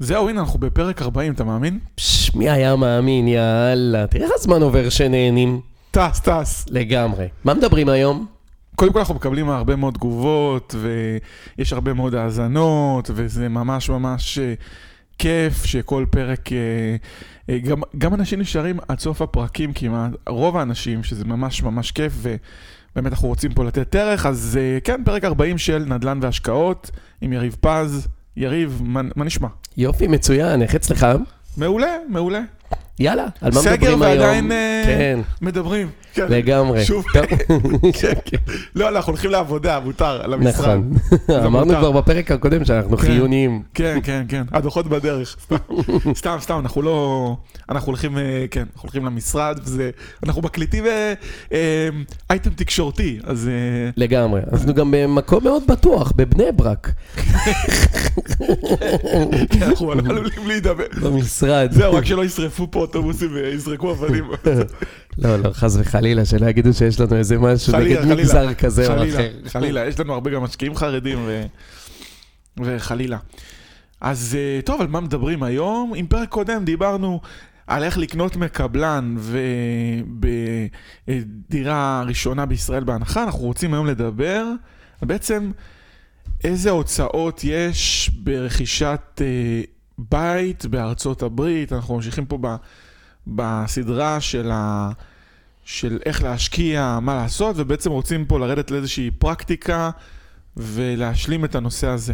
זהו, הנה, אנחנו בפרק 40, אתה מאמין? פש, מי היה מאמין, יאללה. תראה איך הזמן עובר שנהנים. טס, טס. לגמרי. מה מדברים היום? קודם כל אנחנו מקבלים הרבה מאוד תגובות, ויש הרבה מאוד האזנות, וזה ממש ממש אה, כיף שכל פרק, אה, אה, גם, גם אנשים נשארים עד סוף הפרקים כמעט, רוב האנשים, שזה ממש ממש כיף, ובאמת אנחנו רוצים פה לתת ערך, אז כן, פרק 40 של נדל"ן והשקעות, עם יריב פז. יריב, מה, מה נשמע? יופי, מצוין, איך אצלך? מעולה, מעולה. יאללה, על מה סגר מדברים היום? ועדיין אה, כן, מדברים. כן. לגמרי. שוב. כן, כן. לא, אנחנו הולכים לעבודה, מותר, למשרד. נכון. אמרנו. כבר בפרק הקודם שאנחנו כן. חיוניים. כן, כן, כן. הדוחות בדרך. סתם, סתם, אנחנו לא... אנחנו הולכים, אה, כן, אנחנו הולכים למשרד, וזה... אנחנו מקליטים אה, אייטם תקשורתי, אז... לגמרי. אנחנו גם במקום מאוד בטוח, בבני ברק, כן, אנחנו עלולים להידבר. במשרד. זהו, רק שלא ישרפו פה אוטובוסים ויזרקו אבנים. לא, לא, חס וחלילה, שלא יגידו שיש לנו איזה משהו נגד. מגזר כזה או אחר. חלילה, יש לנו הרבה גם משקיעים חרדים. וחלילה. אז אה, טוב, על מה מדברים היום? עם פרק קודם דיברנו על איך לקנות מקבלן ובדירה ראשונה בישראל בהנחה, אנחנו רוצים היום לדבר בעצם איזה הוצאות יש ברכישת אה, בית בארצות הברית, אנחנו ממשיכים פה ב, בסדרה של ה... של איך להשקיע, מה לעשות, ובעצם רוצים פה לרדת לאיזושהי פרקטיקה ולהשלים את הנושא הזה.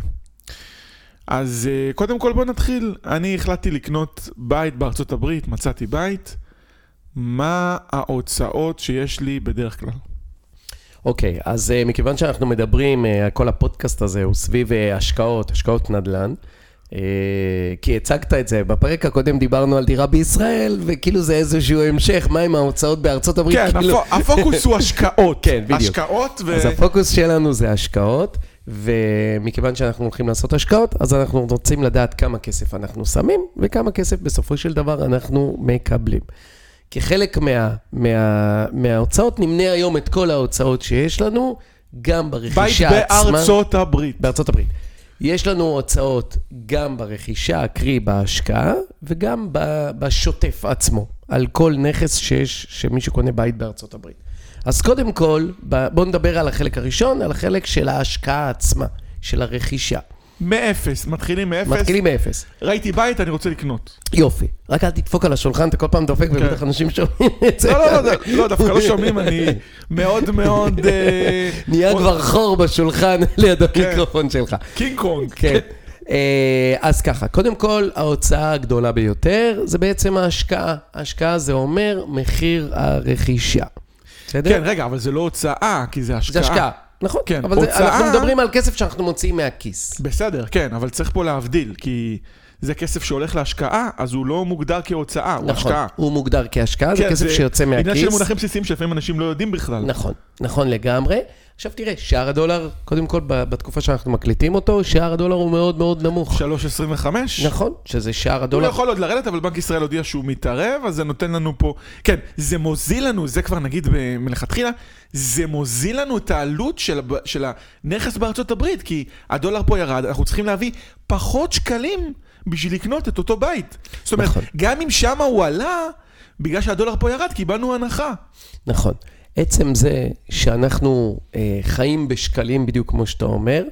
אז אה, קודם כל בוא נתחיל. אני החלטתי לקנות בית בארצות הברית, מצאתי בית. מה ההוצאות שיש לי בדרך כלל? אוקיי, אז אה, מכיוון שאנחנו מדברים, אה, כל הפודקאסט הזה הוא סביב השקעות, השקעות נדל"ן. אה, כי הצגת את זה, בפרק הקודם דיברנו על דירה בישראל, וכאילו זה איזשהו המשך, מה עם ההוצאות בארצות הברית? כן, כאילו... הפו- הפוקוס הוא השקעות. כן, בדיוק. השקעות ו... אז הפוקוס שלנו זה השקעות, ומכיוון שאנחנו הולכים לעשות השקעות, אז אנחנו רוצים לדעת כמה כסף אנחנו שמים, וכמה כסף בסופו של דבר אנחנו מקבלים. כחלק מה, מה, מההוצאות, נמנה היום את כל ההוצאות שיש לנו, גם בית ברכישה עצמה. בארצות הברית. בארצות הברית. יש לנו הוצאות גם ברכישה, קרי בהשקעה, וגם בשוטף עצמו, על כל נכס שיש, שמישהו קונה בית בארצות הברית. אז קודם כל, בואו נדבר על החלק הראשון, על החלק של ההשקעה עצמה, של הרכישה. מאפס, מתחילים מאפס. מתחילים מאפס. ראיתי בית, אני רוצה לקנות. יופי. רק אל תדפוק על השולחן, אתה כל פעם דופק, ובטח אנשים שומעים את זה. לא, לא, לא, לא, לא, דווקא לא שומעים, אני מאוד מאוד... אה, נהיה כבר חור בשולחן ליד כן. המיקרופון שלך. קינג קונג. כן. אה, אז ככה, קודם כל, ההוצאה הגדולה ביותר זה בעצם ההשקעה. ההשקעה זה אומר מחיר הרכישה. בסדר? כן, רגע, אבל זה לא הוצאה, כי זה השקעה. זה השקעה, נכון. כן, אבל זה, הוצאה- אנחנו מדברים על כסף שאנחנו מוציאים מהכיס. בסדר, כן, אבל צריך פה להבדיל, כי זה כסף שהולך להשקעה, אז הוא לא מוגדר כהוצאה, הוא נכון, השקעה. הוא מוגדר כהשקעה, זה כן, כסף שיוצא עניין של מהכיס. מונחים בסיסיים שלפעמים אנשים לא יודעים בכלל. נכון, נכון לגמרי. עכשיו תראה, שער הדולר, קודם כל, בתקופה שאנחנו מקליטים אותו, שער הדולר הוא מאוד מאוד נמוך. 3.25? נכון, שזה שער הוא לא הדולר. יכול עוד לרדת, אבל בנק ישראל הודיע שהוא מתערב, אז זה נותן לנו פה... כן, זה מוזיל לנו, זה כבר נגיד מלכתחילה, זה מוזיל לנו את העלות של, של הנכס בארצות הברית, כי הדולר פה ירד, אנחנו צריכים להביא פחות שקלים בשביל לקנות את אותו בית. זאת אומרת, נכון. גם אם שמה הוא עלה, בגלל שהדולר פה ירד, קיבלנו הנחה. נכון. עצם זה שאנחנו אה, חיים בשקלים, בדיוק כמו שאתה אומר,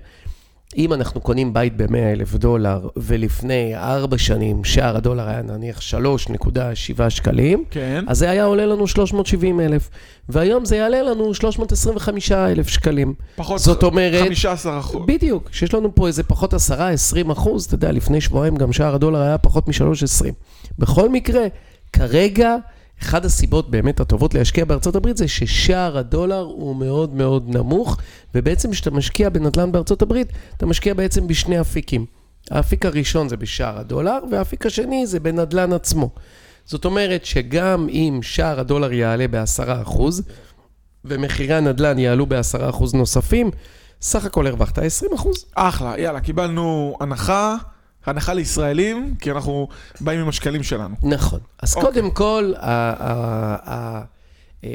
אם אנחנו קונים בית ב-100 אלף דולר, ולפני ארבע שנים שער הדולר היה נניח 3.7 שקלים, כן. אז זה היה עולה לנו 370 אלף, והיום זה יעלה לנו 325 אלף שקלים. פחות זאת אומרת- 15 אחוז. בדיוק, שיש לנו פה איזה פחות 10-20 אחוז, אתה יודע, לפני שבועיים גם שער הדולר היה פחות מ-3.20. בכל מקרה, כרגע, אחת הסיבות באמת הטובות להשקיע בארצות הברית זה ששער הדולר הוא מאוד מאוד נמוך, ובעצם כשאתה משקיע בנדל"ן בארצות הברית, אתה משקיע בעצם בשני אפיקים. האפיק הראשון זה בשער הדולר, והאפיק השני זה בנדל"ן עצמו. זאת אומרת שגם אם שער הדולר יעלה ב-10%, ומחירי הנדל"ן יעלו ב-10% נוספים, סך הכל הרווחת 20%. אחלה, יאללה, קיבלנו הנחה, הנחה לישראלים, כי אנחנו באים עם השקלים שלנו. נכון. אז אוקיי. קודם כל, אה, אה,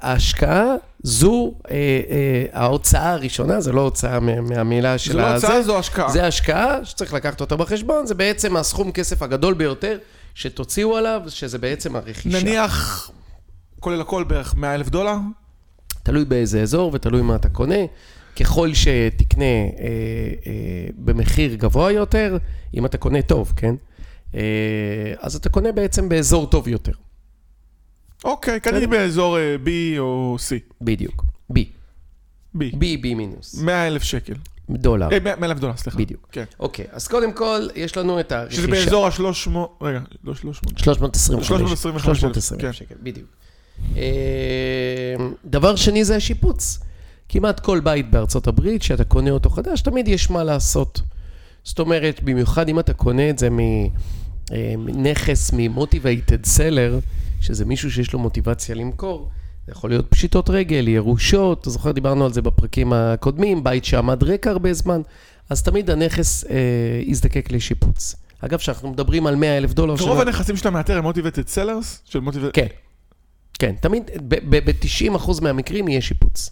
ההשקעה זו אה, אה, ההוצאה הראשונה, זה לא הוצאה מה- מהמילה של זה לא הזה. הצעה, זו השקעה. זה השקעה שצריך לקחת אותה בחשבון, זה בעצם הסכום כסף הגדול ביותר שתוציאו עליו, שזה בעצם הרכישה. נניח, כולל הכל בערך 100 אלף דולר? תלוי באיזה אזור ותלוי מה אתה קונה. ככל שתקנה אה, אה, במחיר גבוה יותר, אם אתה קונה טוב, כן? אה, אז אתה קונה בעצם באזור טוב יותר. אוקיי, קניתי באזור אה, B או C. בדיוק. B. B. B, B מינוס. 100 אלף שקל. דולר. אה, 100 אלף דולר, סליחה. בדיוק. כן. אוקיי, אז קודם כל, יש לנו את הרכישה. שזה באזור ה-300, רגע, לא 300. 325. 325 325 כן. שקל, בדיוק. אה, דבר שני זה השיפוץ. כמעט כל בית בארצות הברית, שאתה קונה אותו חדש, תמיד יש מה לעשות. זאת אומרת, במיוחד אם אתה קונה את זה מנכס, מ-motivated seller, שזה מישהו שיש לו מוטיבציה למכור, זה יכול להיות פשיטות רגל, ירושות, אתה זוכר, דיברנו על זה בפרקים הקודמים, בית שעמד ריק הרבה זמן, אז תמיד הנכס אה, יזדקק לשיפוץ. אגב, כשאנחנו מדברים על 100 אלף דולר, רוב הנכסים שאתה מאתר הם motivated sellers? של motivated... כן, כן, תמיד, ב-90% מהמקרים יהיה שיפוץ.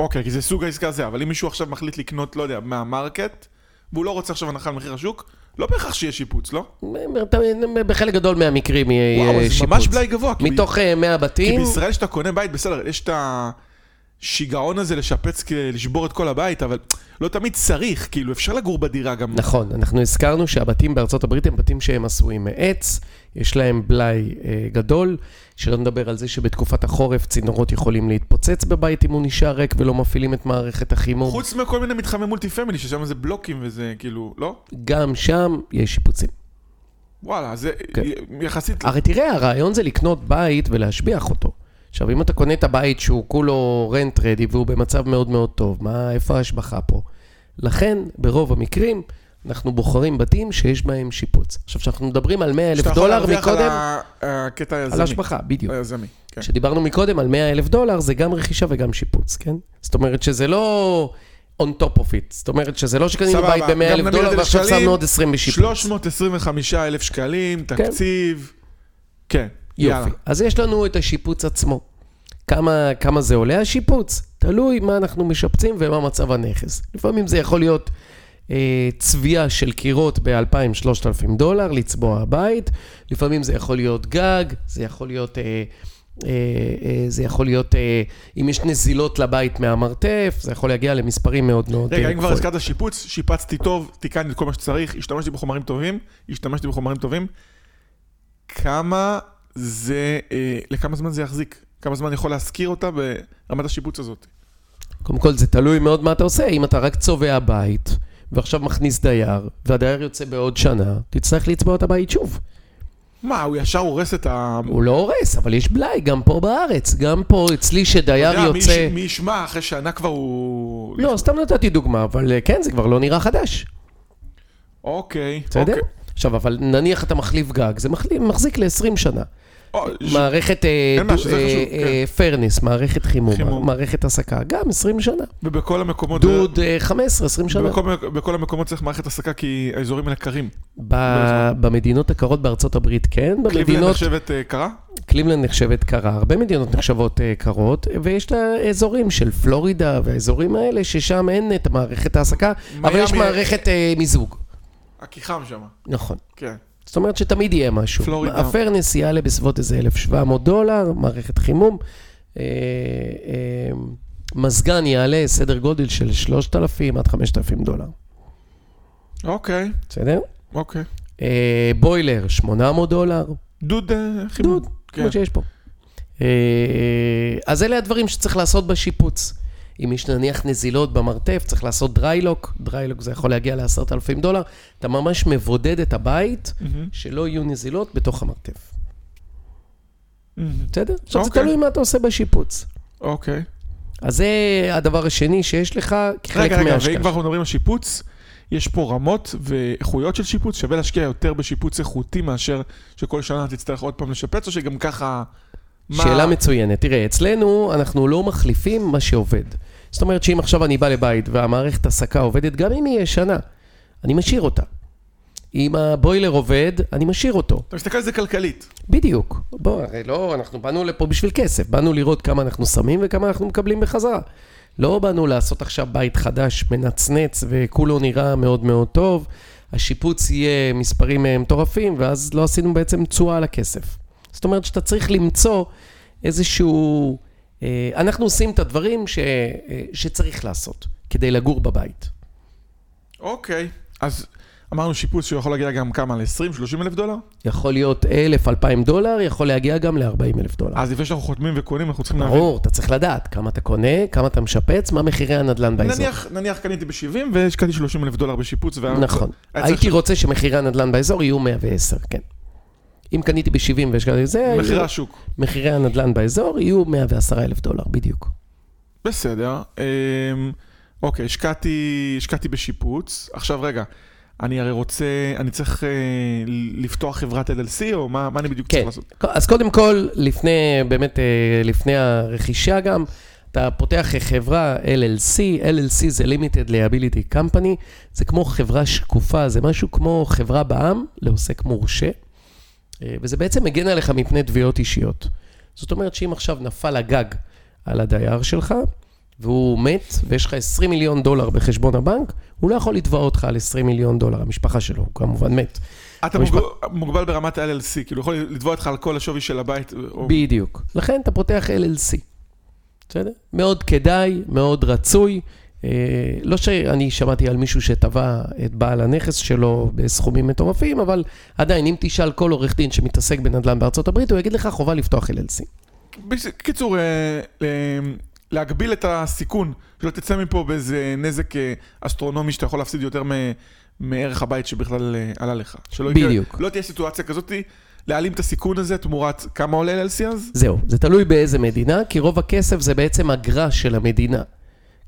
אוקיי, כי זה סוג העסקה הזה, אבל אם מישהו עכשיו מחליט לקנות, לא יודע, מהמרקט, והוא לא רוצה עכשיו הנחה על מחיר השוק, לא בהכרח שיהיה שיפוץ, לא? בחלק גדול מהמקרים יהיה וואו, יהיה זה שיפוץ. ממש בלאי גבוה. כי מתוך אה, 100 כי בתים, בישראל כשאתה קונה בית, בסדר, יש את השיגעון הזה לשפץ, לשבור את כל הבית, אבל לא תמיד צריך, כאילו, אפשר לגור בדירה גם. נכון, אנחנו הזכרנו שהבתים בארצות הברית הם בתים שהם עשויים מעץ, יש להם בלאי אה, גדול, שלא נדבר על זה שבתקופת החורף צינורות יכולים להתפוצץ בבית אם הוא נשאר ריק ולא מפעילים את מערכת החימום. חוץ מכל מיני מתחמי מולטי פמילי, ששם זה בלוקים וזה, כאילו, לא? גם שם יש שיפוצים. וואלה, זה כן. יחסית... הרי תראה, הרעיון זה לקנות בית ולהשביח אותו. עכשיו, אם אתה קונה את הבית שהוא כולו רנט רדי והוא במצב מאוד מאוד טוב, מה, איפה ההשבחה פה? לכן, ברוב המקרים, אנחנו בוחרים בתים שיש בהם שיפוץ. עכשיו, כשאנחנו מדברים על 100 אלף שאתה יכול דולר להרוויח מקודם, על ה- הקטע היזמי. על ההשבחה, בדיוק. היזמי, כן. כשדיברנו מקודם על 100 אלף דולר, זה גם רכישה וגם שיפוץ, כן? זאת אומרת שזה לא on top of it. זאת אומרת שזה לא שקנינו בית ב-100 גם אלף דולר ועכשיו שמנו עוד 20 בשיפוץ. 325 אלף שקלים, תקציב. כן, יאללה. יופי. אז יש לנו את השיפוץ עצמו. כמה, כמה זה עולה השיפוץ? תלוי מה אנחנו משפצים ומה מצב הנכס. לפעמים זה יכול להיות אה, צביעה של קירות ב-2,000-3,000 דולר, לצבוע הבית. לפעמים זה יכול להיות גג, זה יכול להיות... אה, אה, אה, זה יכול להיות, אה, אם יש נזילות לבית מהמרתף, זה יכול להגיע למספרים מאוד מאוד רגע, אם כבר. הזכרת שיפוץ, שיפצתי טוב, תיקנתי את כל מה שצריך, השתמשתי בחומרים טובים, השתמשתי בחומרים טובים. כמה זה, אה, לכמה זמן זה יחזיק? כמה זמן יכול להשכיר אותה ברמת השיפוץ הזאת? קודם כל, זה תלוי מאוד מה אתה עושה. אם אתה רק צובע בית, ועכשיו מכניס דייר, והדייר יוצא בעוד שנה, תצטרך לצבוע את הבית שוב. מה, הוא ישר הורס את ה... הוא לא הורס, אבל יש בלאי, גם פה בארץ. גם פה אצלי שדייר יודע, יוצא... מי ישמע אחרי שנה כבר הוא... לא, סתם נתתי דוגמה, אבל אה, כן, זה כבר לא נראה חדש. אוקיי. בסדר? אוקיי. עכשיו, אבל נניח אתה מחליף גג, זה מחליף, מחזיק ל-20 שנה. מערכת אין מה, שזה חשוב, כן. מערכת חימום. מערכת הסקה, גם 20 שנה. ובכל המקומות... דוד, אה, 15-20 שנה. בכל המקומות צריך מערכת הסקה כי האזורים האלה קרים. במדינות הקרות בארצות הברית כן, קליבלנד במדינות, נחשבת אה, קרה? קליבלנד נחשבת קרה, הרבה מדינות נחשבות אה, קרות, ויש את האזורים של פלורידה והאזורים האלה, ששם אין את מערכת ההסקה, אבל יש מערכת אה, מיזוג. הכי חם שם. נכון. כן. זאת אומרת שתמיד יהיה משהו. פלורידה. ה furnace יעלה בסביבות איזה 1,700 דולר, מערכת חימום. אה, אה, מזגן יעלה סדר גודל של 3,000 עד 5,000 דולר. אוקיי, בסדר? אוקיי. אה, בוילר, 800 דולר. דוד אה, חימום. דוד, כן. כמו שיש פה. אה, אז אלה הדברים שצריך לעשות בשיפוץ. אם יש נניח נזילות במרתף, צריך לעשות דריילוק, דריילוק זה יכול להגיע ל-10,000 דולר, אתה ממש מבודד את הבית, מהמם, שלא יהיו נזילות בתוך המרתף. בסדר? עכשיו זה אוקיי. תלוי מה אתה עושה בשיפוץ. אוקיי. אז זה הדבר השני שיש לך כחלק רגע, רגע, ואם מההשקעה. כבר אנחנו מדברים על שיפוץ, יש פה רמות ואיכויות של שיפוץ, שווה להשקיע יותר בשיפוץ איכותי מאשר שכל שנה תצטרך עוד פעם לשפץ, או שגם ככה... מה- שאלה מצוינת. תראה, אצלנו אנחנו לא מחליפים מה שעובד. זאת אומרת שאם עכשיו אני בא לבית והמערכת הסקה עובדת, גם אם היא ישנה, אני משאיר אותה. אם הבוילר עובד, אני משאיר אותו. אתה מסתכל על זה כלכלית. בדיוק. בוא, הרי לא, אנחנו באנו לפה בשביל כסף, באנו לראות כמה אנחנו שמים וכמה אנחנו מקבלים בחזרה. לא באנו לעשות עכשיו בית חדש, מנצנץ, וכולו נראה מאוד מאוד טוב, השיפוץ יהיה מספרים אה, מטורפים, ואז לא עשינו בעצם תשואה על הכסף. זאת אומרת שאתה צריך למצוא איזשהו... אה, אנחנו עושים את הדברים ש, אה, שצריך לעשות כדי לגור בבית. אוקיי, אז אמרנו שיפוץ שהוא יכול להגיע גם כמה? ל-20-30 אלף דולר? יכול להיות 1,000, 2,000 דולר, יכול להגיע גם ל-40 אלף דולר. אז לפני שאנחנו חותמים וקונים, אנחנו צריכים להבין. ברור, אתה צריך לדעת כמה אתה קונה, כמה אתה משפץ, מה מחירי הנדל"ן באזור. נניח, נניח קניתי ב-70 והשקעתי 30 אלף דולר בשיפוץ. וה- נכון. צריך הייתי רוצה שמחירי הנדל"ן באזור יהיו 110, כן. אם קניתי ב-70 והשקעתי את זה, מחירי השוק. מחירי הנדל"ן באזור יהיו 110 אלף דולר, בדיוק. בסדר. אמ, אוקיי, השקעתי, השקעתי בשיפוץ. עכשיו רגע, אני הרי רוצה, אני צריך אה, לפתוח חברת LLC, או מה, מה אני בדיוק כן. צריך לעשות? אז קודם כל, לפני, באמת, אה, לפני הרכישה גם, אתה פותח חברה LLC, LLC זה Limited Liability Company, זה כמו חברה שקופה, זה משהו כמו חברה בע"מ לעוסק מורשה, וזה בעצם מגן עליך מפני תביעות אישיות. זאת אומרת שאם עכשיו נפל הגג על הדייר שלך, והוא מת, ויש לך 20 מיליון דולר בחשבון הבנק, הוא לא יכול לתבוע אותך על 20 מיליון דולר, המשפחה שלו, הוא כמובן מת. אתה המשפט- מוגבל, ברמת ה-LLC, כאילו יכול לתבוע אותך על כל השווי של הבית. או... בדיוק. לכן אתה פותח LLC. בסדר? מאוד כדאי, מאוד רצוי. אה, לא שאני שמעתי על מישהו שתבע את בעל הנכס שלו בסכומים מטורפים, אבל עדיין, אם תשאל כל עורך דין שמתעסק בנדל"ן בארצות הברית, הוא יגיד לך חובה לפתוח LLC. בקיצור, אה, אה, להגביל את הסיכון, שלא תצא מפה באיזה נזק אסטרונומי שאתה יכול להפסיד יותר מערך הבית שבכלל עלה לך. שלא יקרה- בדיוק. לא תהיה סיטואציה כזאת, להעלים את הסיכון הזה תמורת כמה עולה LLC אז? זהו, זה תלוי באיזה מדינה, כי רוב הכסף זה בעצם אגרה של המדינה.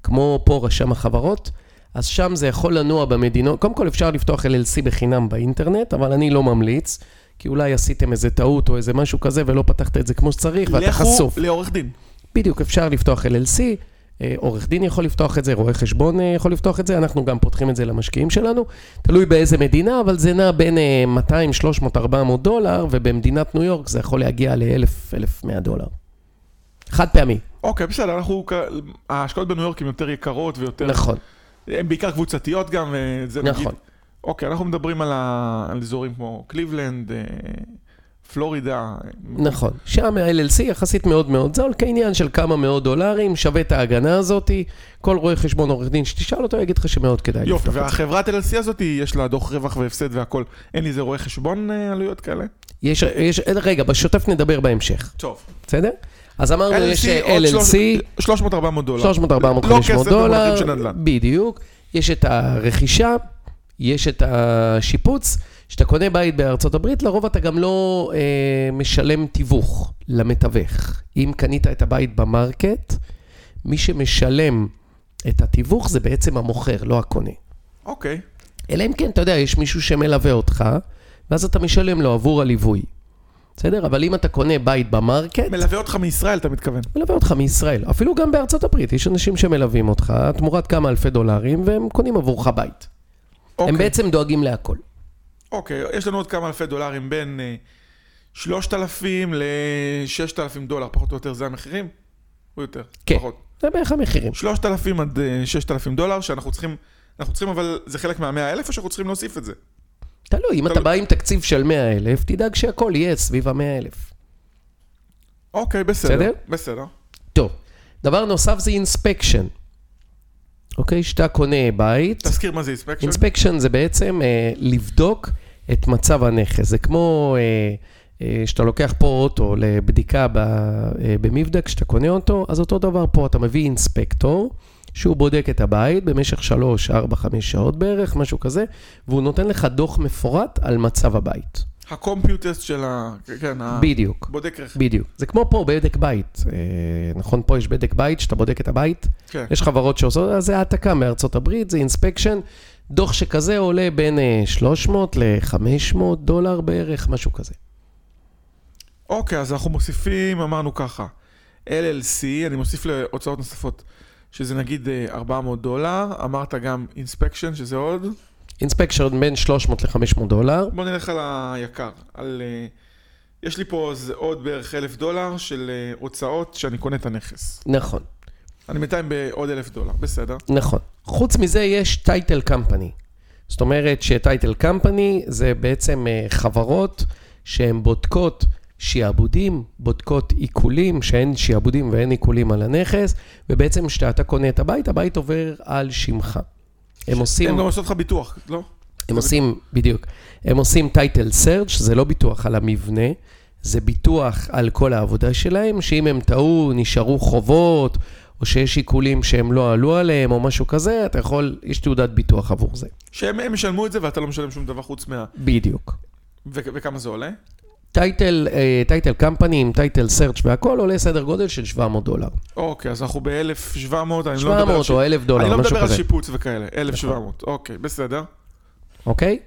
כמו פה רשם החברות, אז שם זה יכול לנוע במדינות. קודם כל אפשר לפתוח LLC בחינם באינטרנט, אבל אני לא ממליץ, כי אולי עשיתם איזה טעות או איזה משהו כזה ולא פתחת את זה כמו שצריך, ואתה לכו חשוף. לעורך דין. בדיוק, אפשר לפתוח LLC, אה, עורך דין יכול לפתוח את זה, רואה חשבון אה, יכול לפתוח את זה, אנחנו גם פותחים את זה למשקיעים שלנו. תלוי באיזה מדינה, אבל זה נע בין אה, 200, 300, 400 דולר, ובמדינת ניו יורק זה יכול להגיע ל-1,000, 1,100 דולר. חד פעמי, אוקיי, בסדר, אנחנו, ההשקעות בניו יורק הן יותר יקרות ויותר... נכון, הן בעיקר קבוצתיות גם, וזה נגיד... נכון. אוקיי, אנחנו מדברים על, ה... על אזורים כמו קליבלנד, אה, פלורידה. נכון. שם ה-LLC יחסית מאוד מאוד זול, כעניין של כמה מאות דולרים, שווה את ההגנה הזאתי. כל רואה חשבון עורך דין שתשאל אותו, יגיד לך שמאוד כדאי יופי, לפתוח את זה. והחברת LLC הזאת, יש לה דוח רווח והפסד והכל. אין איזה רואה חשבון אה, עלויות כאלה? יש, יש, רגע, בשוטף נדבר בהמשך, טוב. בסדר? אז אמרנו, יש עוד LLC, 300-400 דולר. 300, 400, לא 500 כסף דולר, במונחים של נדל"ן. בדיוק. יש את הרכישה, יש את השיפוץ. כשאתה קונה בית בארצות הברית, לרוב אתה גם לא אה, משלם תיווך למתווך. אם קנית את הבית ב market, מי שמשלם את התיווך זה בעצם המוכר, לא הקונה. אוקיי. אלא אם כן, אתה יודע, יש מישהו שמלווה אותך, ואז אתה משלם לו עבור הליווי. בסדר? אבל אם אתה קונה בית ב market, מלווה אותך מישראל, אתה מתכוון. מלווה אותך מישראל. אפילו גם בארצות הברית, יש אנשים שמלווים אותך תמורת כמה אלפי דולרים, והם קונים עבורך בית. הם אוקיי. בעצם דואגים להכל. אוקיי, יש לנו עוד כמה אלפי דולרים בין אה, 3,000 ל-6,000 דולר, פחות או יותר, זה המחירים? או יותר? כן. פחות. זה בערך המחירים. 3,000 עד אה, 6,000 דולר, שאנחנו צריכים, אנחנו צריכים, אבל זה חלק מה-100 אלף, או שאנחנו צריכים להוסיף את זה? תלוי, אם אתה. בא עם תקציב של 100 אלף, תדאג שהכל יהיה סביב ה-100 אלף. אוקיי, בסדר. בסדר? בסדר. טוב, דבר נוסף זה אינספקשן. אוקיי, שאתה קונה בית, תזכיר מה זה inspection? inspection זה בעצם אה, לבדוק את מצב הנכס. זה כמו אה, אה, שאתה לוקח פה אוטו לבדיקה ב, אה, במבדק, כשאתה קונה אותו, אז אותו דבר פה, אתה מביא inspector, שהוא בודק את הבית במשך 3, 4, 5 שעות בערך, משהו כזה, והוא נותן לך דוח מפורט על מצב הבית. הקומפיוטסט של ה... כן, בדיוק. הבודק רכב. בדיוק. זה כמו פה, בדק בית. אה, נכון, פה יש בדק בית, שאתה בודק את הבית. כן. יש חברות שעושות, אז זה העתקה מארצות הברית, זה inspection. דוח שכזה עולה בין אה, 300 ל-500 דולר בערך, משהו כזה. אוקיי, אז אנחנו מוסיפים, אמרנו ככה, LLC, אני מוסיף להוצאות נוספות, שזה נגיד אה, 400 דולר, אמרת גם inspection, שזה עוד? inspection בין 300 ל-500 דולר. בוא נלך על היקר. על, אה, יש לי פה עוד בערך אלף דולר של אה, הוצאות שאני קונה את הנכס. נכון, אני בינתיים בעוד אלף דולר, בסדר. נכון. חוץ מזה יש טייטל קמפני. זאת אומרת שטייטל קמפני זה בעצם אה, חברות שהן בודקות שיעבודים, בודקות עיקולים, שאין שיעבודים ואין עיקולים על הנכס, ובעצם כשאתה קונה את הבית, הבית עובר על שמך. הם עושים... הם גם עושות לך ביטוח, לא? הם עושים, בדיוק, הם עושים title search, זה לא ביטוח על המבנה, זה ביטוח על כל העבודה שלהם, שאם הם טעו, נשארו חובות, או שיש עיקולים שהם לא עלו עליהם, או משהו כזה, אתה יכול, יש תעודת ביטוח עבור זה. שהם הם ישלמו את זה ואתה לא משלם שום דבר חוץ מה... בדיוק. ו- וכמה זה עולה? title, אה, title company עם title search והכל עולה סדר גודל של 700 דולר. אוקיי, אז אנחנו ב-1,700, אני לא מדבר 700 על או שיפוץ. 1,000 דולר, אני לא משהו מדבר על כזה. שיפוץ וכאלה, 1,700. אוקיי, בסדר. אוקיי?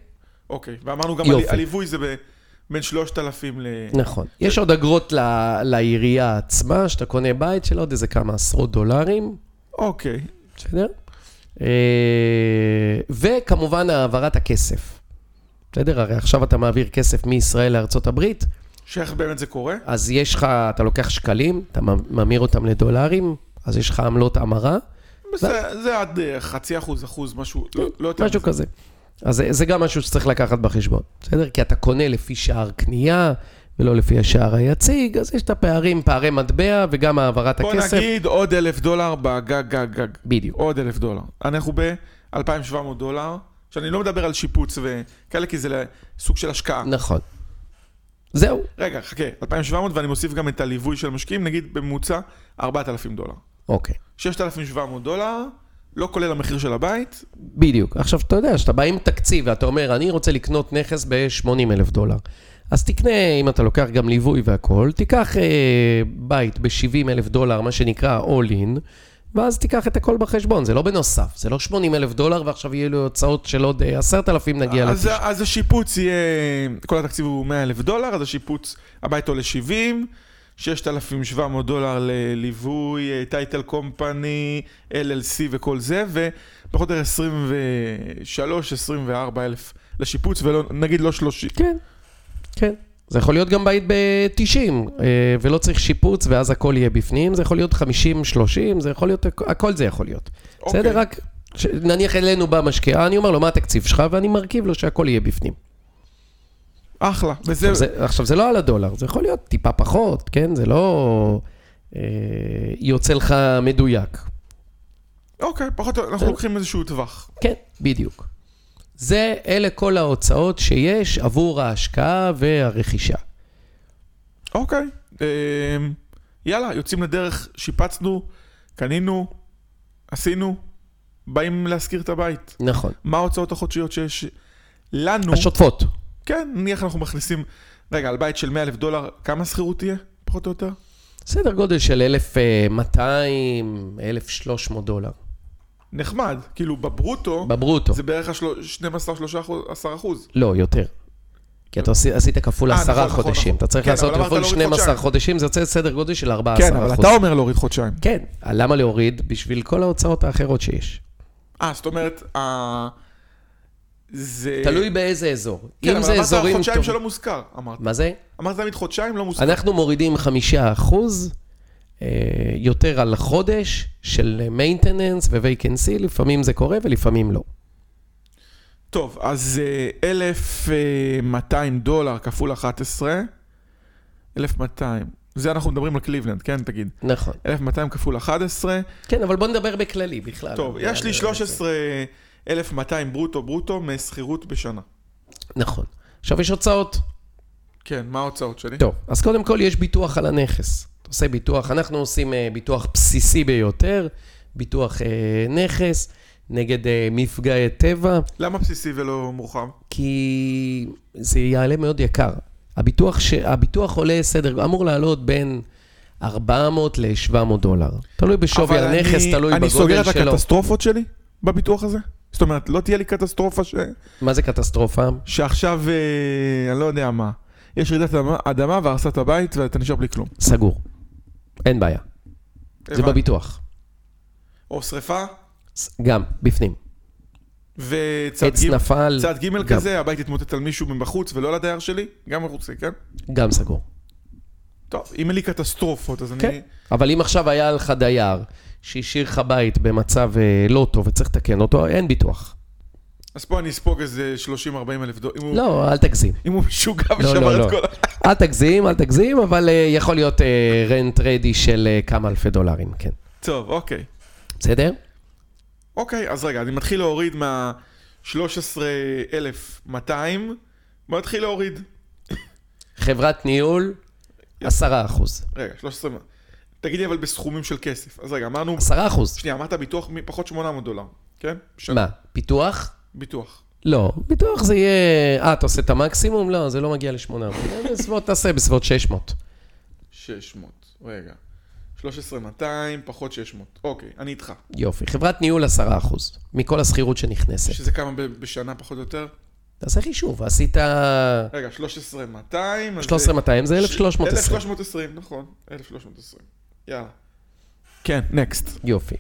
אוקיי, ואמרנו גם הליווי זה בין 3,000 ל... נכון. יש עוד אגרות לעירייה עצמה, שאתה קונה בית של עוד איזה כמה עשרות דולרים, אוקיי. בסדר? אה, וכמובן העברת הכסף. בסדר? הרי עכשיו אתה מעביר כסף מישראל לארצות הברית, שאיך באמת זה קורה? אז יש לך, אתה לוקח שקלים, אתה ממיר אותם לדולרים, אז יש לך עמלות המרה, בסדר, זה עד אה, חצי אחוז, אחוז, משהו, לא- לא יותר משהו. כזה. אז זה, זה גם משהו שצריך לקחת בחשבון, בסדר? כי אתה קונה לפי שער קנייה ולא לפי השער היציג, אז יש את הפערים, פערי מטבע וגם העברת בוא הכסף. נגיד עוד אלף דולר בגג גג גג. בדיוק. עוד אלף דולר. אנחנו ב-2,700 דולר, שאני לא מדבר על שיפוץ וכאלה, כי זה סוג של השקעה. נכון. זהו, רגע, חכה, 2,700 ואני מוסיף גם את הליווי של המשקיעים, נגיד בממוצע 4,000 דולר. אוקיי. 6,700 דולר, לא כולל המחיר של הבית, בדיוק. עכשיו, אתה יודע, כשאתה בא עם תקציב ואתה אומר, אני רוצה לקנות נכס ב-80 אלף דולר, אז תקנה, אם אתה לוקח גם ליווי והכול, תיקח אה, בית ב-70 אלף דולר, מה שנקרא all in, ואז תיקח את הכל בחשבון, זה לא בנוסף, זה לא 80 אלף דולר ועכשיו יהיו לי הוצאות של עוד אה, 10,000 נגיע אז, לתשע. אז השיפוץ יהיה, כל התקציב הוא 100 אלף דולר, אז השיפוץ, הבית עולה 70, 6,700 דולר לליווי, אה, טייטל קומפני, LLC וכל זה, ופחות או יותר 23-24 אלף לשיפוץ, ונגיד לא 30. כן, כן. זה יכול להיות גם בית ב-90, ולא צריך שיפוץ, ואז הכל יהיה בפנים, זה יכול להיות 50-30, זה יכול להיות, הכל זה יכול להיות. אוקיי. בסדר? רק, ש- נניח אלינו בא משקיע, אני אומר לו, מה התקציב שלך? ואני מרכיב לו שהכל יהיה בפנים. אחלה. וזה, עכשיו, זה, עכשיו, זה לא על הדולר, זה יכול להיות טיפה פחות, כן? זה לא אה, יוצא לך מדויק. אוקיי, פחות או יותר, אנחנו. לוקחים איזשהו טווח. כן, בדיוק. זה, אלה כל ההוצאות שיש עבור ההשקעה והרכישה. אוקיי. אה, יאללה, יוצאים לדרך, שיפצנו, קנינו, עשינו, באים להשכיר את הבית. נכון. מה ההוצאות החודשיות שיש לנו? השוטפות. כן, נניח אנחנו מכניסים, רגע, על בית של 100 אלף דולר, כמה שכירות תהיה? פחות או יותר? סדר גודל של 1,200, 1,300 דולר. נחמד, כאילו בברוטו, בברוטו. זה בערך ה-12-13 אחוז. לא, יותר. כי אתה עשי- עשית כפול אה, עשרה נכון, נכון, חודשים. נכון. אתה צריך כן, לעשות אבל אמרת כפול להוריד 12 חודשיים. חודשים, זה יוצא סדר גודל של 14 כן, אבל אחוז. אתה אומר להוריד חודשיים. כן, למה להוריד? בשביל כל ההוצאות האחרות שיש. אה, זאת אומרת, ה... זה... תלוי באיזה אזור. כן, אם אבל זה אמרת אזורים... חודשיים טוב- שלא מוזכר, אמרת. מה זה? אמרת תמיד חודשיים לא מוזכר. אנחנו מורידים חמישה אחוז אה, יותר על חודש של maintenance ו-vacancy, לפעמים זה קורה ולפעמים לא. טוב, אז אה, 1,200 דולר כפול 11, 1,200. זה אנחנו מדברים על קליבלנד, כן? תגיד. נכון. 1,200 כפול 11. כן, אבל בוא נדבר בכללי בכלל. טוב, יש לי 13,200 ברוטו ברוטו משכירות בשנה. נכון. עכשיו יש הוצאות. כן, מה ההוצאות שלי? טוב, אז קודם כל יש ביטוח על הנכס. אתה עושה ביטוח, אנחנו עושים אה, ביטוח בסיסי ביותר, ביטוח אה, נכס נגד אה, מפגעי טבע, למה בסיסי ולא מורחב? כי זה יעלה מאוד יקר. הביטוח, ש... הביטוח עולה סדר, אמור לעלות בין 400 ל-700 דולר. תלוי בשווי הנכס, אני- תלוי אני סוגר בגודל את שלו. הקטסטרופות שלי בביטוח הזה? זאת אומרת, לא תהיה לי קטסטרופה ש... מה זה קטסטרופה? שעכשיו, אה, אני לא יודע מה, יש רעידת אדמה- אדמה והרסת את הבית ואתה נשאר בלי כלום. סגור. אין בעיה. זה. בביטוח. או שריפה? גם, בפנים. וצד עץ ג' נפל, צד ג' גם. כזה, הבית התמוטט על מישהו מבחוץ ולא על הדייר שלי, גם מחוצי, כן? גם סגור. טוב, אם אין לי קטסטרופות, אז כן. אני... אבל אם עכשיו היה לך דייר שהשאיר לך בית במצב אה, לא טוב וצריך לתקן אותו, אין ביטוח. אז פה אני אספוג איזה 30-40 אלף דולר. לא, אל תגזים. אם הוא משוגע לא, ושבר לא, לא. את כל ה... אל תגזים, אל תגזים, אבל אה, יכול להיות רנט רדי של אה, כמה אלפי דולרים, כן. טוב, אוקיי. בסדר? אוקיי, אז רגע, אני מתחיל להוריד מה... 13,200, בוא נתחיל להוריד. חברת ניהול, 10 אחוז. רגע, 13... תגידי אבל בסכומים של כסף. אז רגע, אמרנו... 10 אחוז. שנייה, אמרת ביטוח מ- פחות 800 דולר, כן? בשנה. מה, פיתוח? ביטוח. לא, ביטוח זה יהיה... אה, אתה עושה את המקסימום? לא, זה לא מגיע ל-800. בסביבות, תעשה בסביבות 600. 600, רגע. 13,200 פחות 600. אוקיי, אני איתך. יופי. חברת ניהול 10 אחוז, מכל השכירות שנכנסת. שזה כמה בשנה פחות או יותר? תעשה חישוב, עשית... רגע, 13,200. אז זה- 13,200 זה 1,320. 1,320, נכון. 1,320. יאללה. כן, נקסט. יופי.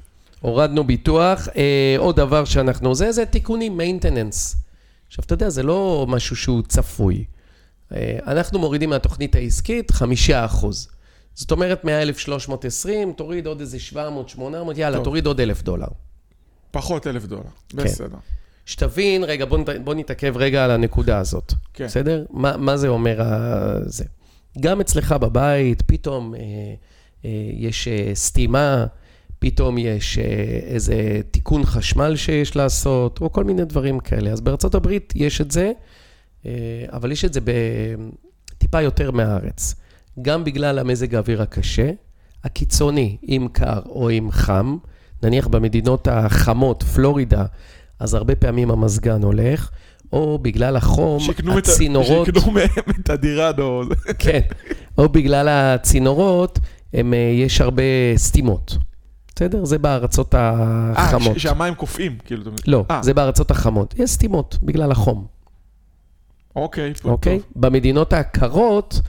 הורדנו ביטוח. אה, עוד דבר שאנחנו... זה, זה תיקונים, maintenance. עכשיו, אתה יודע, זה לא משהו שהוא צפוי. אה, אנחנו מורידים מהתוכנית העסקית 5 אחוז. זאת אומרת, מה-1,320, תוריד עוד איזה 700, 800, יאללה, טוב. תוריד עוד 1,000 דולר. פחות 1,000 דולר. כן. בסדר. שתבין, רגע, בוא, בוא נתעכב רגע על הנקודה הזאת. כן. בסדר? מה, מה זה אומר ה- זה? גם אצלך בבית, פתאום אה, אה, יש אה, סתימה, פתאום יש אה, איזה תיקון חשמל שיש לעשות, או כל מיני דברים כאלה. אז בארצות הברית יש את זה, אה, אבל יש את זה בטיפה יותר מהארץ. גם בגלל המזג האוויר הקשה, הקיצוני, אם קר או אם חם, נניח במדינות החמות, פלורידה, אז הרבה פעמים המזגן הולך, או בגלל החום, הצינורות, שיקנו מהם את הדירה, נו. כן, או בגלל הצינורות, הם, אה, יש הרבה סתימות. בסדר? זה בארצות אה, החמות. ש- שהמים קופאים, כאילו. לא, אה, זה בארצות החמות. יש סתימות בגלל החום, אוקיי, אוקיי? במדינות הקרות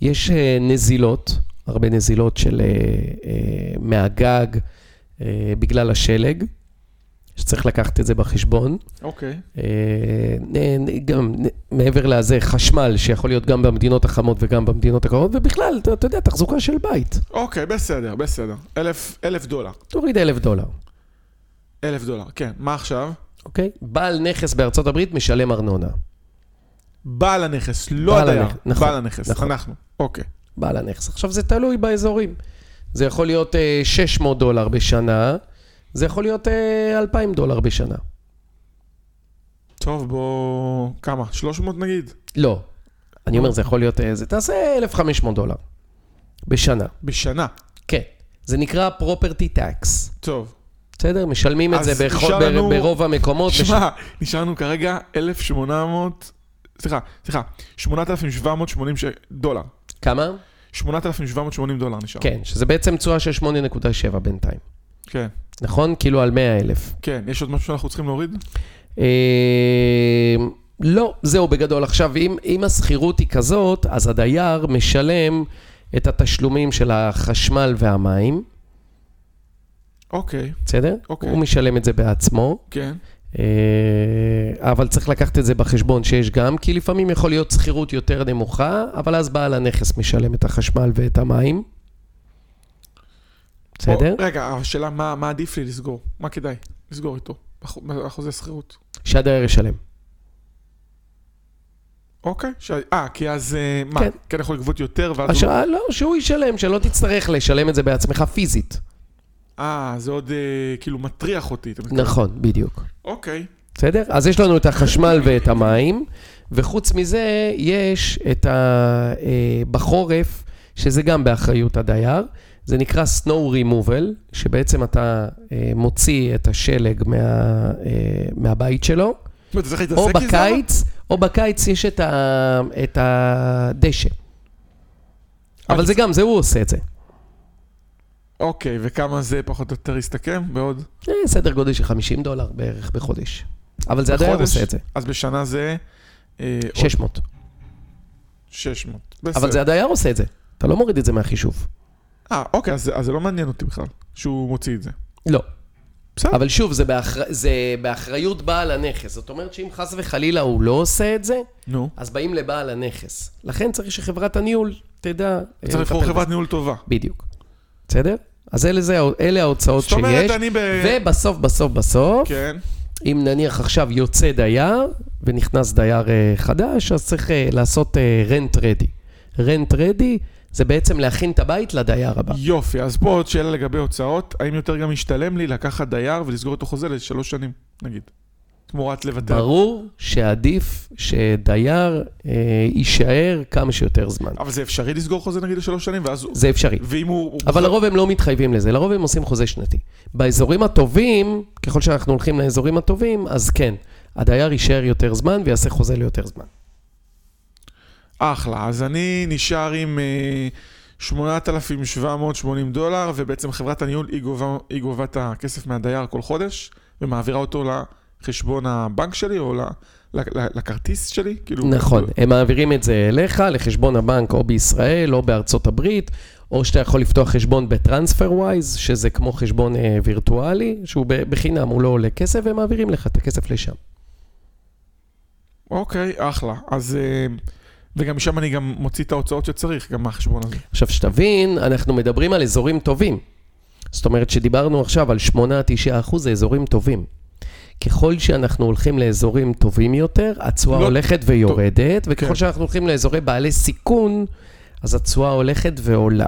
יש אה, נזילות, הרבה נזילות של אה, אה, מהגג אה, בגלל השלג, שצריך לקחת את זה בחשבון. אוקיי. אה, נ- נ- גם מעבר לזה, חשמל שיכול להיות גם במדינות החמות וגם במדינות הקרות, ובכלל, אתה, אתה יודע, תחזוקה של בית. אוקיי, בסדר, בסדר. אלף, אלף דולר. תוריד אלף דולר, אלף דולר, כן. מה עכשיו? אוקיי? בעל נכס בארצות הברית משלם ארנונה. בעל הנכס, לא בעל הדייר. הנכס, נכון, בעל הנכס, נכון. אנחנו. אוקיי. בעל הנכס. עכשיו, זה תלוי באזורים. זה יכול להיות אה, 600 דולר בשנה, זה יכול להיות אה, 2,000 דולר בשנה. טוב, בוא... כמה? 300 נגיד? לא. אני אומר, זה יכול להיות, אה, זה תעשה 1,500 דולר בשנה. בשנה. כן. זה נקרא property tax. טוב. בסדר? משלמים את זה בכל, לנו- ברוב המקומות. שמע, נשארנו כרגע 1,800... סליחה, סליחה, 8,780 ש- דולר. כמה? 8,780 דולר נשאר. כן, שזה בעצם תשואה של 8.7 בינתיים. כן. נכון? כאילו על 100 אלף. כן, יש עוד משהו שאנחנו צריכים להוריד? אה, לא, זהו בגדול. עכשיו, אם, אם השכירות היא כזאת, אז הדייר משלם את התשלומים של החשמל והמים, אוקיי, בסדר? אוקיי. הוא משלם את זה בעצמו, כן. אה, אבל צריך לקחת את זה בחשבון שיש גם, כי לפעמים יכול להיות שכירות יותר נמוכה, אבל אז בעל הנכס משלם את החשמל ואת המים. בסדר? או, רגע, השאלה מה מה עדיף לי לסגור? מה כדאי לסגור איתו? בחוזה שכירות. שהדייר ישלם. אוקיי. ש- אה, כי אז אה, מה? כן. כן יכול לגבות יותר ואז... הוא- השאלה, לא, שהוא ישלם, שלא תצטרך לשלם את זה בעצמך פיזית. אה, זה עוד אה, כאילו מטריח אותי. אתה. נכון, בדיוק. אוקיי. בסדר? אז יש לנו את החשמל ואת המים, וחוץ מזה, יש את ה... אה, בחורף, שזה גם באחריות הדייר, זה נקרא snow removal, שבעצם אתה אה, מוציא את השלג מה, אה, מהבית שלו, או? בקיץ, או בקיץ יש את, ה, את הדשא. אבל זה גם, זה הוא עושה את זה. אוקיי, וכמה זה פחות או יותר יסתכם? בעוד אה, סדר גודל של 50 דולר בערך בחודש. אבל זה בחודש? עושה את זה, אז בשנה זה... אה, עוד 600. 600. אבל בסדר. זה הדייר עושה את זה, אתה לא מוריד את זה מהחישוב. אה, אוקיי, אז, אז זה לא מעניין אותי בכלל, שהוא מוציא את זה. לא. בסדר. אבל שוב, זה, באחר... זה באחריות בעל הנכס. זאת אומרת שאם חס וחלילה הוא לא עושה את זה, נו. אז באים לבעל הנכס. לכן צריך שחברת הניהול תדע... אה, צריך לבחור חברת. ניהול טובה. בדיוק. בסדר? אז אלה, זה, אלה ההוצאות זאת אומרת, שיש. אני ב... ובסוף, בסוף, בסוף, כן. אם נניח עכשיו יוצא דייר ונכנס דייר אה, חדש, אז צריך אה, לעשות רנט רדי. רנט רדי זה בעצם להכין את הבית לדייר הבא. יופי, אז פה עוד שאלה לגבי הוצאות. האם יותר גם משתלם לי לקחת דייר ולסגור איתו חוזה לשלוש שנים, נגיד? תמורת לוותר. ברור שעדיף שדייר אה, יישאר כמה שיותר זמן. אבל זה אפשרי לסגור חוזה נגיד לשלוש שנים, ואז הוא... זה אפשרי. ואם הוא... הוא אבל בוחר- לרוב הם לא מתחייבים לזה, לרוב הם עושים חוזה שנתי. באזורים הטובים, ככל שאנחנו הולכים לאזורים הטובים, אז כן, הדייר יישאר יותר זמן ויעשה חוזה ליותר זמן. אחלה, אז אני נשאר עם אה, 8,780 דולר, ובעצם חברת הניהול היא גובה, היא גובה את הכסף מהדייר כל חודש, ומעבירה אותו לחשבון הבנק שלי, או ל, לכרטיס שלי, כאילו... נכון, הם מעבירים את זה אליך, לחשבון הבנק או בישראל או בארצות הברית, או שאתה יכול לפתוח חשבון וויז, שזה כמו חשבון אה, וירטואלי, שהוא בחינם, הוא לא עולה כסף, והם מעבירים לך את הכסף לשם. אוקיי, אחלה. אז... אה, וגם משם אני גם מוציא את ההוצאות שצריך, גם מהחשבון הזה. עכשיו, שתבין, אנחנו מדברים על אזורים טובים. זאת אומרת שדיברנו עכשיו על 8-9 אחוז, זה אזורים טובים. ככל שאנחנו הולכים לאזורים טובים יותר, התשואה לא- הולכת ויורדת, וככל כן. שאנחנו הולכים לאזורי בעלי סיכון, אז התשואה הולכת ועולה.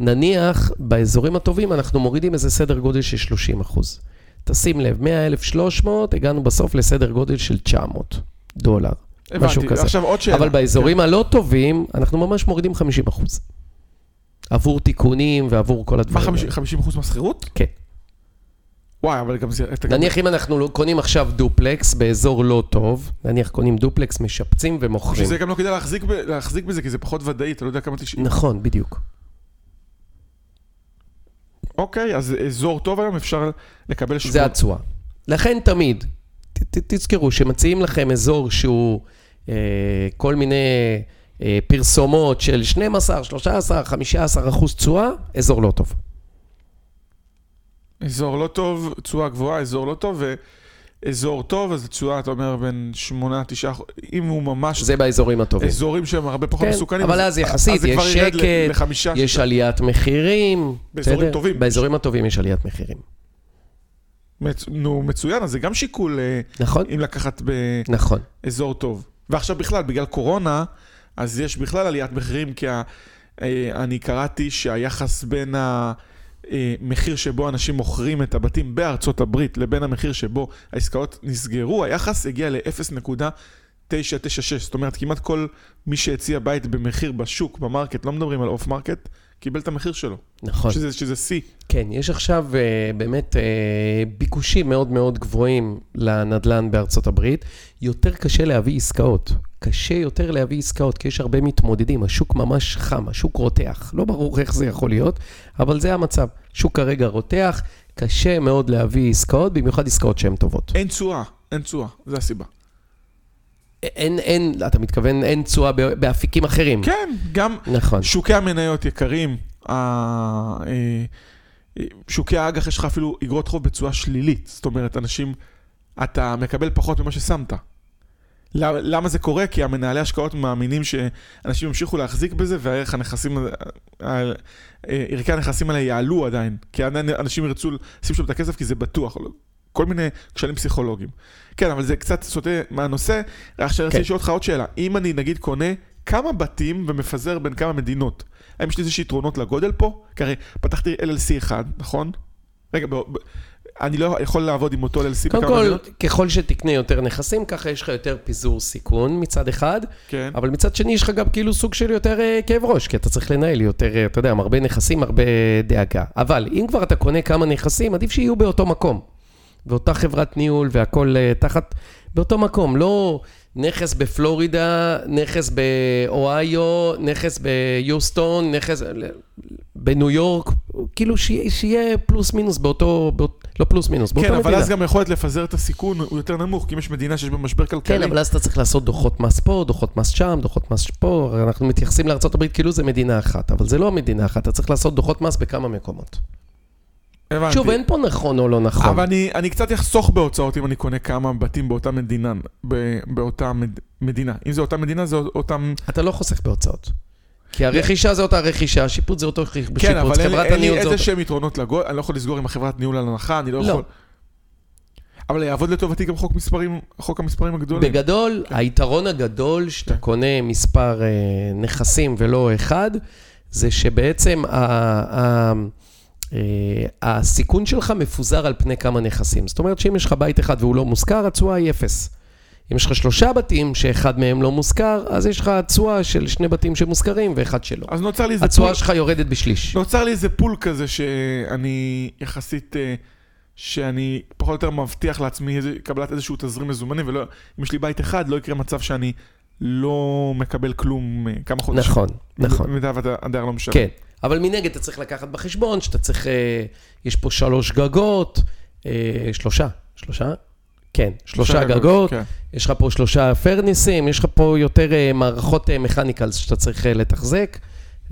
נניח, באזורים הטובים אנחנו מורידים איזה סדר גודל של 30 אחוז. תשים לב, 100,300, הגענו בסוף לסדר גודל של 900 דולר. משהו הבנתי. כזה. עכשיו עוד שאלה. אבל באזורים הלא טובים, אנחנו ממש מורידים 50 אחוז. עבור תיקונים ועבור כל מה, הדברים. 50 האלה. 50 אחוז מהשכירות? כן. וואי, אבל גם זה... אתה גם- נניח אם אנחנו לא- קונים עכשיו דופלקס באזור לא טוב, נניח קונים דופלקס, משפצים ומוכרים. שזה גם לא כדאי להחזיק, ב, להחזיק בזה, כי זה פחות ודאי, אתה לא יודע כמה תשעים. נכון, בדיוק. אוקיי, אז אזור טוב היום אפשר לקבל זה התשואה. לכן תמיד, תזכרו שמציעים לכם אזור שהוא אה, כל מיני אה, פרסומות של 12, 13, 15 אחוז תשואה, אזור לא טוב. אזור לא טוב, תשואה גבוהה, אזור לא טוב, ואזור טוב, אז תשואה, אתה אומר, בין 8, 9, אם הוא ממש זה באזורים הטובים. אזורים שהם הרבה פחות כן, מסוכנים, אבל אז יחסית, יש ל- שקט, לחמישה, יש. עליית מחירים. באזורים בסדר? טובים. באזורים הטובים יש עליית מחירים. מצ... נו, מצוין, אז זה גם שיקול אה, נכון? אם לקחת נכון. באזור טוב. ועכשיו בכלל, בגלל קורונה, אז יש בכלל עליית מחירים, כי ה... אה, אני קראתי שהיחס בין המחיר שבו אנשים מוכרים את הבתים בארצות הברית לבין המחיר שבו העסקאות נסגרו, היחס הגיע ל-0.996. זאת אומרת, כמעט כל מי שהציע בית במחיר בשוק, ב market, לא מדברים על off market, קיבל את המחיר שלו. נכון. שזה, שזה שיא. כן, יש עכשיו אה, באמת אה, ביקושים מאוד מאוד גבוהים לנדל"ן בארצות הברית. יותר קשה להביא עסקאות. קשה יותר להביא עסקאות, כי יש הרבה מתמודדים. השוק ממש חם, השוק רותח. לא ברור איך זה יכול להיות, אבל זה המצב. שוק כרגע רותח, קשה מאוד להביא עסקאות, במיוחד עסקאות שהן טובות. אין תשואה, אין תשואה, זה הסיבה. אין, אין, אתה מתכוון, אין תשואה באפיקים אחרים. כן, גם נכון. שוקי המניות יקרים, אה, שוקי האג"ח יש לך אפילו אגרות חוב בתשואה שלילית. זאת אומרת, אנשים, אתה מקבל פחות ממה ששמת. למה זה קורה? כי המנהלי השקעות מאמינים שאנשים ימשיכו להחזיק בזה והערך הנכסים, אה, אה, ערכי הנכסים האלה יעלו עדיין. כי עדיין אנשים ירצו לשים שם את הכסף כי זה בטוח. כל מיני כשלים פסיכולוגיים. כן, אבל זה קצת סוטה מהנושא. עכשיו אני רוצה כן. לשאול אותך עוד שאלה. אם אני נגיד קונה כמה בתים ומפזר בין כמה מדינות, האם יש לי איזושהי יתרונות לגודל פה? כי הרי פתחתי LLC אחד, נכון? רגע, ב... ב... אני לא יכול לעבוד עם אותו LLC קודם בכמה כל, מדינות? ככל שתקנה יותר נכסים, ככה יש לך יותר פיזור סיכון מצד אחד, כן. אבל מצד שני יש לך גם כאילו סוג של יותר אה, כאב ראש, כי אתה צריך לנהל יותר, אה, אתה יודע, הרבה נכסים, הרבה דאגה. אבל אם כבר אתה קונה כמה נכסים, עדיף שיהיו באותו מקום. ואותה חברת ניהול והכל אה, תחת, באותו מקום, לא נכס בפלורידה, נכס באוהיו, נכס ביוסטון, נכס בניו יורק, כאילו שיהיה, שיהיה פלוס מינוס באותו, באות, לא פלוס מינוס, באותה כן, מדינה. אבל אז גם היכולת לפזר את הסיכון הוא יותר נמוך, כי אם יש מדינה שיש בה משבר כלכלי. כן, אבל אז אתה צריך לעשות דוחות מס פה, דוחות מס שם, דוחות מס פה, אנחנו מתייחסים לארה"ב כאילו זה מדינה אחת, אבל זה לא מדינה אחת, אתה צריך לעשות דוחות מס בכמה מקומות. הבנתי. שוב, אין פה נכון או לא נכון. אבל אני, אני קצת אחסוך בהוצאות אם אני קונה כמה בתים באותה מדינה, ב, באותה מד, מדינה. אם זה אותה מדינה, זה אותם... אתה לא חוסך בהוצאות. כי הרכישה זה אותה רכישה, השיפוץ זה אותו שיפוץ, כן, אבל אין, אין לי איזה. שהם יתרונות לגול, אני לא יכול לסגור עם החברת ניהול על הנחה, אני לא, לא. יכול... אבל יעבוד לטובתי גם חוק מספרים, חוק המספרים הגדולים. בגדול, היתרון הגדול שאתה כן. קונה מספר אה, נכסים ולא אחד, זה שבעצם ה, ה, אה, הסיכון שלך מפוזר על פני כמה נכסים. זאת אומרת שאם יש לך בית אחד והוא לא מושכר, התשואה היא אפס. אם יש לך שלושה בתים שאחד מהם לא מושכר, אז יש לך תשואה של שני בתים שמושכרים ואחד שלא. אז נוצר לי איזה pool, התשואה שלך יורדת בשליש. נוצר לי איזה pool כזה שאני יחסית, אה, שאני פחות או יותר מבטיח לעצמי איזה, קבלת איזשהו תזרים מזומנים, ולא, אם יש לי בית אחד, לא יקרה מצב שאני לא מקבל כלום אה, כמה חודשים. נכון, נכון. במידה והדייר לא משלם. כן, אבל מנגד אתה צריך לקחת בחשבון שאתה צריך, אה, יש פה שלוש גגות, אה, שלושה, שלושה? כן, שלושה גגות, כן. יש לך פה שלושה פרניסים, יש לך פה יותר אה, מערכות מכניקלס שאתה צריך אה, לתחזק,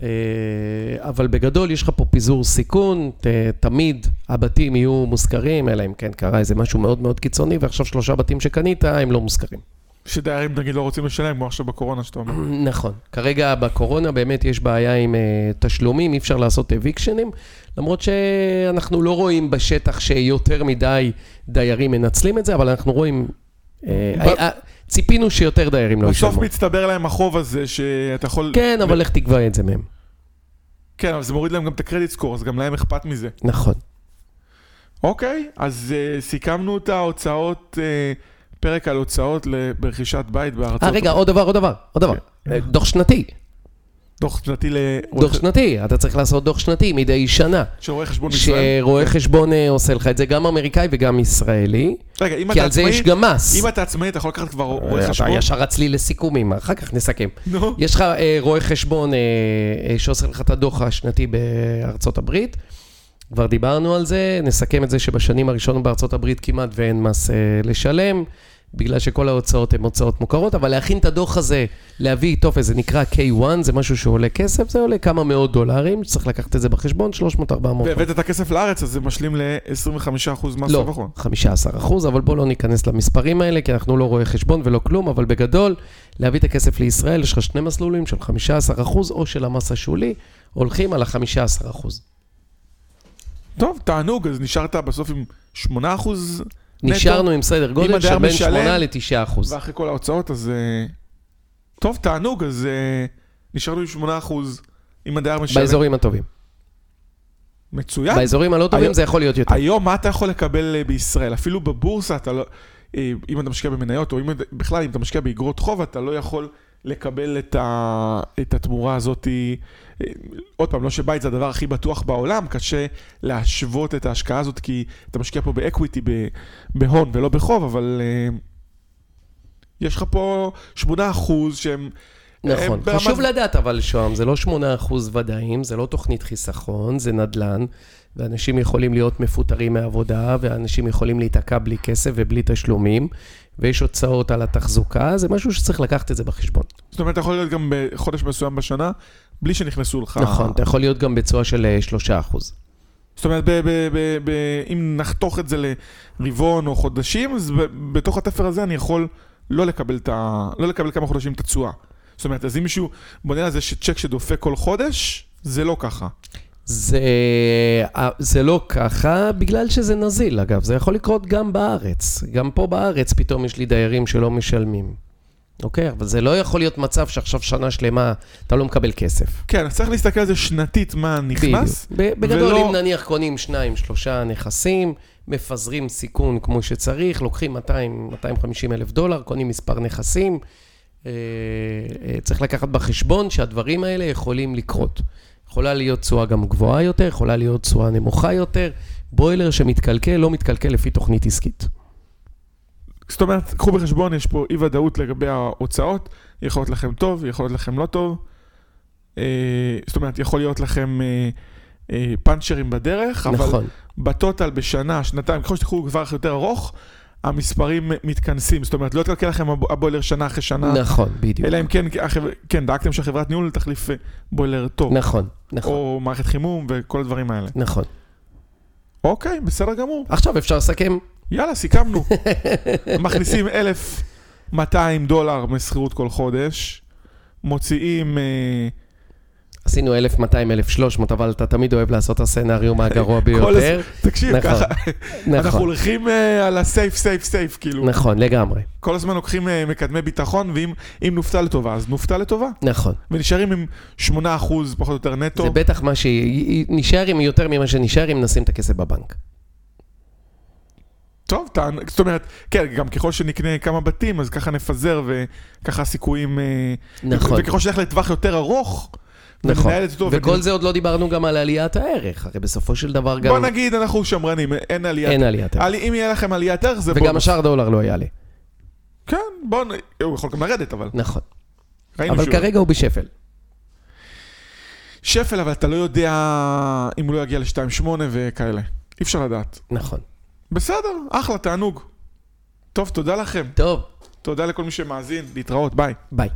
אה, אבל בגדול יש לך פה פיזור סיכון, ת- תמיד הבתים יהיו מושכרים, אלא אם כן קרה איזה משהו מאוד מאוד קיצוני, ועכשיו שלושה בתים שקנית, הם לא מושכרים. שדיירים נגיד לא רוצים לשלם, כמו עכשיו בקורונה שאתה אומר. נכון. כרגע בקורונה באמת יש בעיה עם uh, תשלומים, אי אפשר לעשות אביקשנים, למרות שאנחנו לא רואים בשטח שיותר מדי דיירים מנצלים את זה, אבל אנחנו רואים... Uh, ב- uh, ציפינו שיותר דיירים לא בסוף ישלמו. מצטבר להם החוב הזה שאתה יכול... כן, אבל לך תקבע את זה מהם. כן, אבל זה מוריד להם גם את הקרדיט סקור, אז גם להם אכפת מזה. נכון. אוקיי, אז uh, סיכמנו את ההוצאות, uh, פרק על הוצאות ברכישת בית בארצות... אה, רגע, עוד דבר, עוד דבר, עוד דבר. כן. אה, דוח שנתי, דוח שנתי ל... דוח שנתי, אתה צריך לעשות דוח שנתי מדי שנה. של רואה חשבון בישראל. שרואה חשבון אה, עושה לך את זה, גם אמריקאי וגם ישראלי, רגע, אם כי אתה על זה עצמאי, יש גם מס. אם אתה עצמאי, אתה יכול לקחת כבר רואה אתה חשבון? ישר רץ לי לסיכומים, אחר כך נסכם. נו. יש לך אה, רואה חשבון אה, אה, שעושה לך את הדוח השנתי בארצות הברית. כבר דיברנו על זה, נסכם את זה שבשנים הראשונות בארצות הברית כמעט ואין מס אה, לשלם, בגלל שכל ההוצאות הן הוצאות מוכרות, אבל להכין את הדוח הזה, להביא טופס, זה נקרא K1, זה משהו שעולה כסף, זה עולה כמה מאות דולרים, צריך לקחת את זה בחשבון, 300-400 והבאת את הכסף לארץ, אז זה משלים ל-25% מס לא, רווח הון. 15 אחוז, אבל בואו לא ניכנס למספרים האלה, כי אנחנו לא רואי חשבון ולא כלום, אבל בגדול, להביא את הכסף לישראל, יש לך שני מסלולים של 15 אחוז, או של המס השולי, הולכים על ה-15 אחוז. טוב, תענוג, אז נשארת בסוף עם 8% נשארנו עם סדר גודל הדייר של בין משלם, 8 ל-9 אחוז. ואחרי כל ההוצאות, אז... אה, טוב, תענוג, אז אה, נשארנו עם 8% אם הדייר משלם. באזורים הטובים. מצוין. באזורים הלא טובים היום- זה יכול להיות יותר. היום מה אתה יכול לקבל אה, בישראל? אפילו בבורסה אתה לא... אה, אם אתה משקיע במניות, או אם, בכלל אם אתה משקיע באגרות חוב, אתה לא יכול לקבל את, ה, את התמורה הזאת. אה, עוד פעם, לא שבית זה הדבר הכי בטוח בעולם, קשה להשוות את ההשקעה הזאת, כי אתה משקיע פה באקוויטי, בהון ולא בחוב, אבל אה, יש לך פה 8% שהם... נכון. אה, חשוב לדעת, אבל שוהם, זה לא 8 אחוז ודאים, זה לא תוכנית חיסכון, זה נדל"ן, ואנשים יכולים להיות מפוטרים מעבודה, ואנשים יכולים להיתקע בלי כסף ובלי תשלומים, ויש הוצאות על התחזוקה, זה משהו שצריך לקחת את זה בחשבון. זאת אומרת, אתה יכול להיות גם בחודש מסוים בשנה, בלי שנכנסו לך... נכון, אתה יכול להיות גם בתשואה של אה, 3 אחוז. זאת אומרת, ב- ב- ב- ב- אם נחתוך את זה לרבעון או חודשים, אז ב- בתוך התפר הזה אני יכול לא לקבל, ה... לא לקבל כמה חודשים את התשואה. זאת אומרת, אז אם מישהו בונה על זה שצ'ק שדופק כל חודש, זה לא ככה. זה, אה, זה לא ככה, בגלל שזה נזיל, אגב. זה יכול לקרות גם בארץ. גם פה בארץ פתאום יש לי דיירים שלא משלמים. אוקיי? אבל זה לא יכול להיות מצב שעכשיו שנה שלמה אתה לא מקבל כסף. כן, אז צריך להסתכל על זה שנתית מה נכנס. בדיוק. בגדול, ולא- אם נניח קונים שניים, שלושה נכסים, מפזרים סיכון כמו שצריך, לוקחים 200, 250 אלף דולר, קונים מספר נכסים. אה, אה, צריך לקחת בחשבון שהדברים האלה יכולים לקרות. יכולה להיות תשואה גם גבוהה יותר, יכולה להיות תשואה נמוכה יותר. בוילר שמתקלקל, לא מתקלקל לפי תוכנית עסקית. זאת אומרת, קחו בחשבון, יש פה אי ודאות לגבי ההוצאות, יכול להיות לכם טוב, יכול להיות לכם לא טוב. אה, זאת אומרת, יכול להיות לכם פאנצ'רים בדרך, אבל נכון. בטוטל בטוטל בשנה, שנתיים, ככל שתיקחו טווח יותר ארוך, המספרים מתכנסים. זאת אומרת, לא יתקלקל לכם הב- הבוילר שנה אחרי שנה, נכון, בדיוק. אלא אם כן, כן, דאגתם שהחברת ניהול תחליף אה, בוילר טוב, נכון, נכון, או מערכת חימום וכל הדברים האלה. נכון. אוקיי, בסדר גמור. עכשיו אפשר לסכם. יאללה, סיכמנו. מכניסים 1,200 דולר משכירות כל חודש, מוציאים... אה, עשינו 1200, 1300, אבל אתה תמיד אוהב לעשות את הסצנריום הגרוע כל ביותר. תקשיב, נכון, ככה, אנחנו נכון, הולכים אה, על הסייף, סייף, סייף, כאילו. נכון, לגמרי. כל הזמן לוקחים אה, מקדמי ביטחון, ואם אם נופתע לטובה, אז נופתע לטובה. נכון. ונשארים עם 8% פחות או יותר נטו. זה בטח מה שנשאר עם יותר ממה שנשאר אם נשים את הכסף בבנק. טוב, טען, זאת אומרת, כן, גם ככל שנקנה כמה בתים, אז ככה נפזר, וככה הסיכויים... אה, נכון, וככל שנלך לטווח יותר ארוך, נכון. וכל ונ- זה עוד לא דיברנו גם על עליית הערך, הרי בסופו של דבר גם בוא נגיד, אנחנו שמרנים, אין עליית... אין עליית ערך. עלי- אם יהיה לכם עליית ערך, זה וגם בונוס. השער דולר לא יעלה. כן, בוא, נ- הוא יכול גם לרדת, אבל... נכון. אבל שהוא- כרגע הוא בשפל. שפל, אבל אתה לא יודע אם הוא לא יגיע ל-2.8 וכאלה. אי אפשר לדעת. נכון. בסדר, אחלה, תענוג. טוב, תודה לכם. טוב, תודה לכל מי שמאזין, להתראות, ביי. ביי.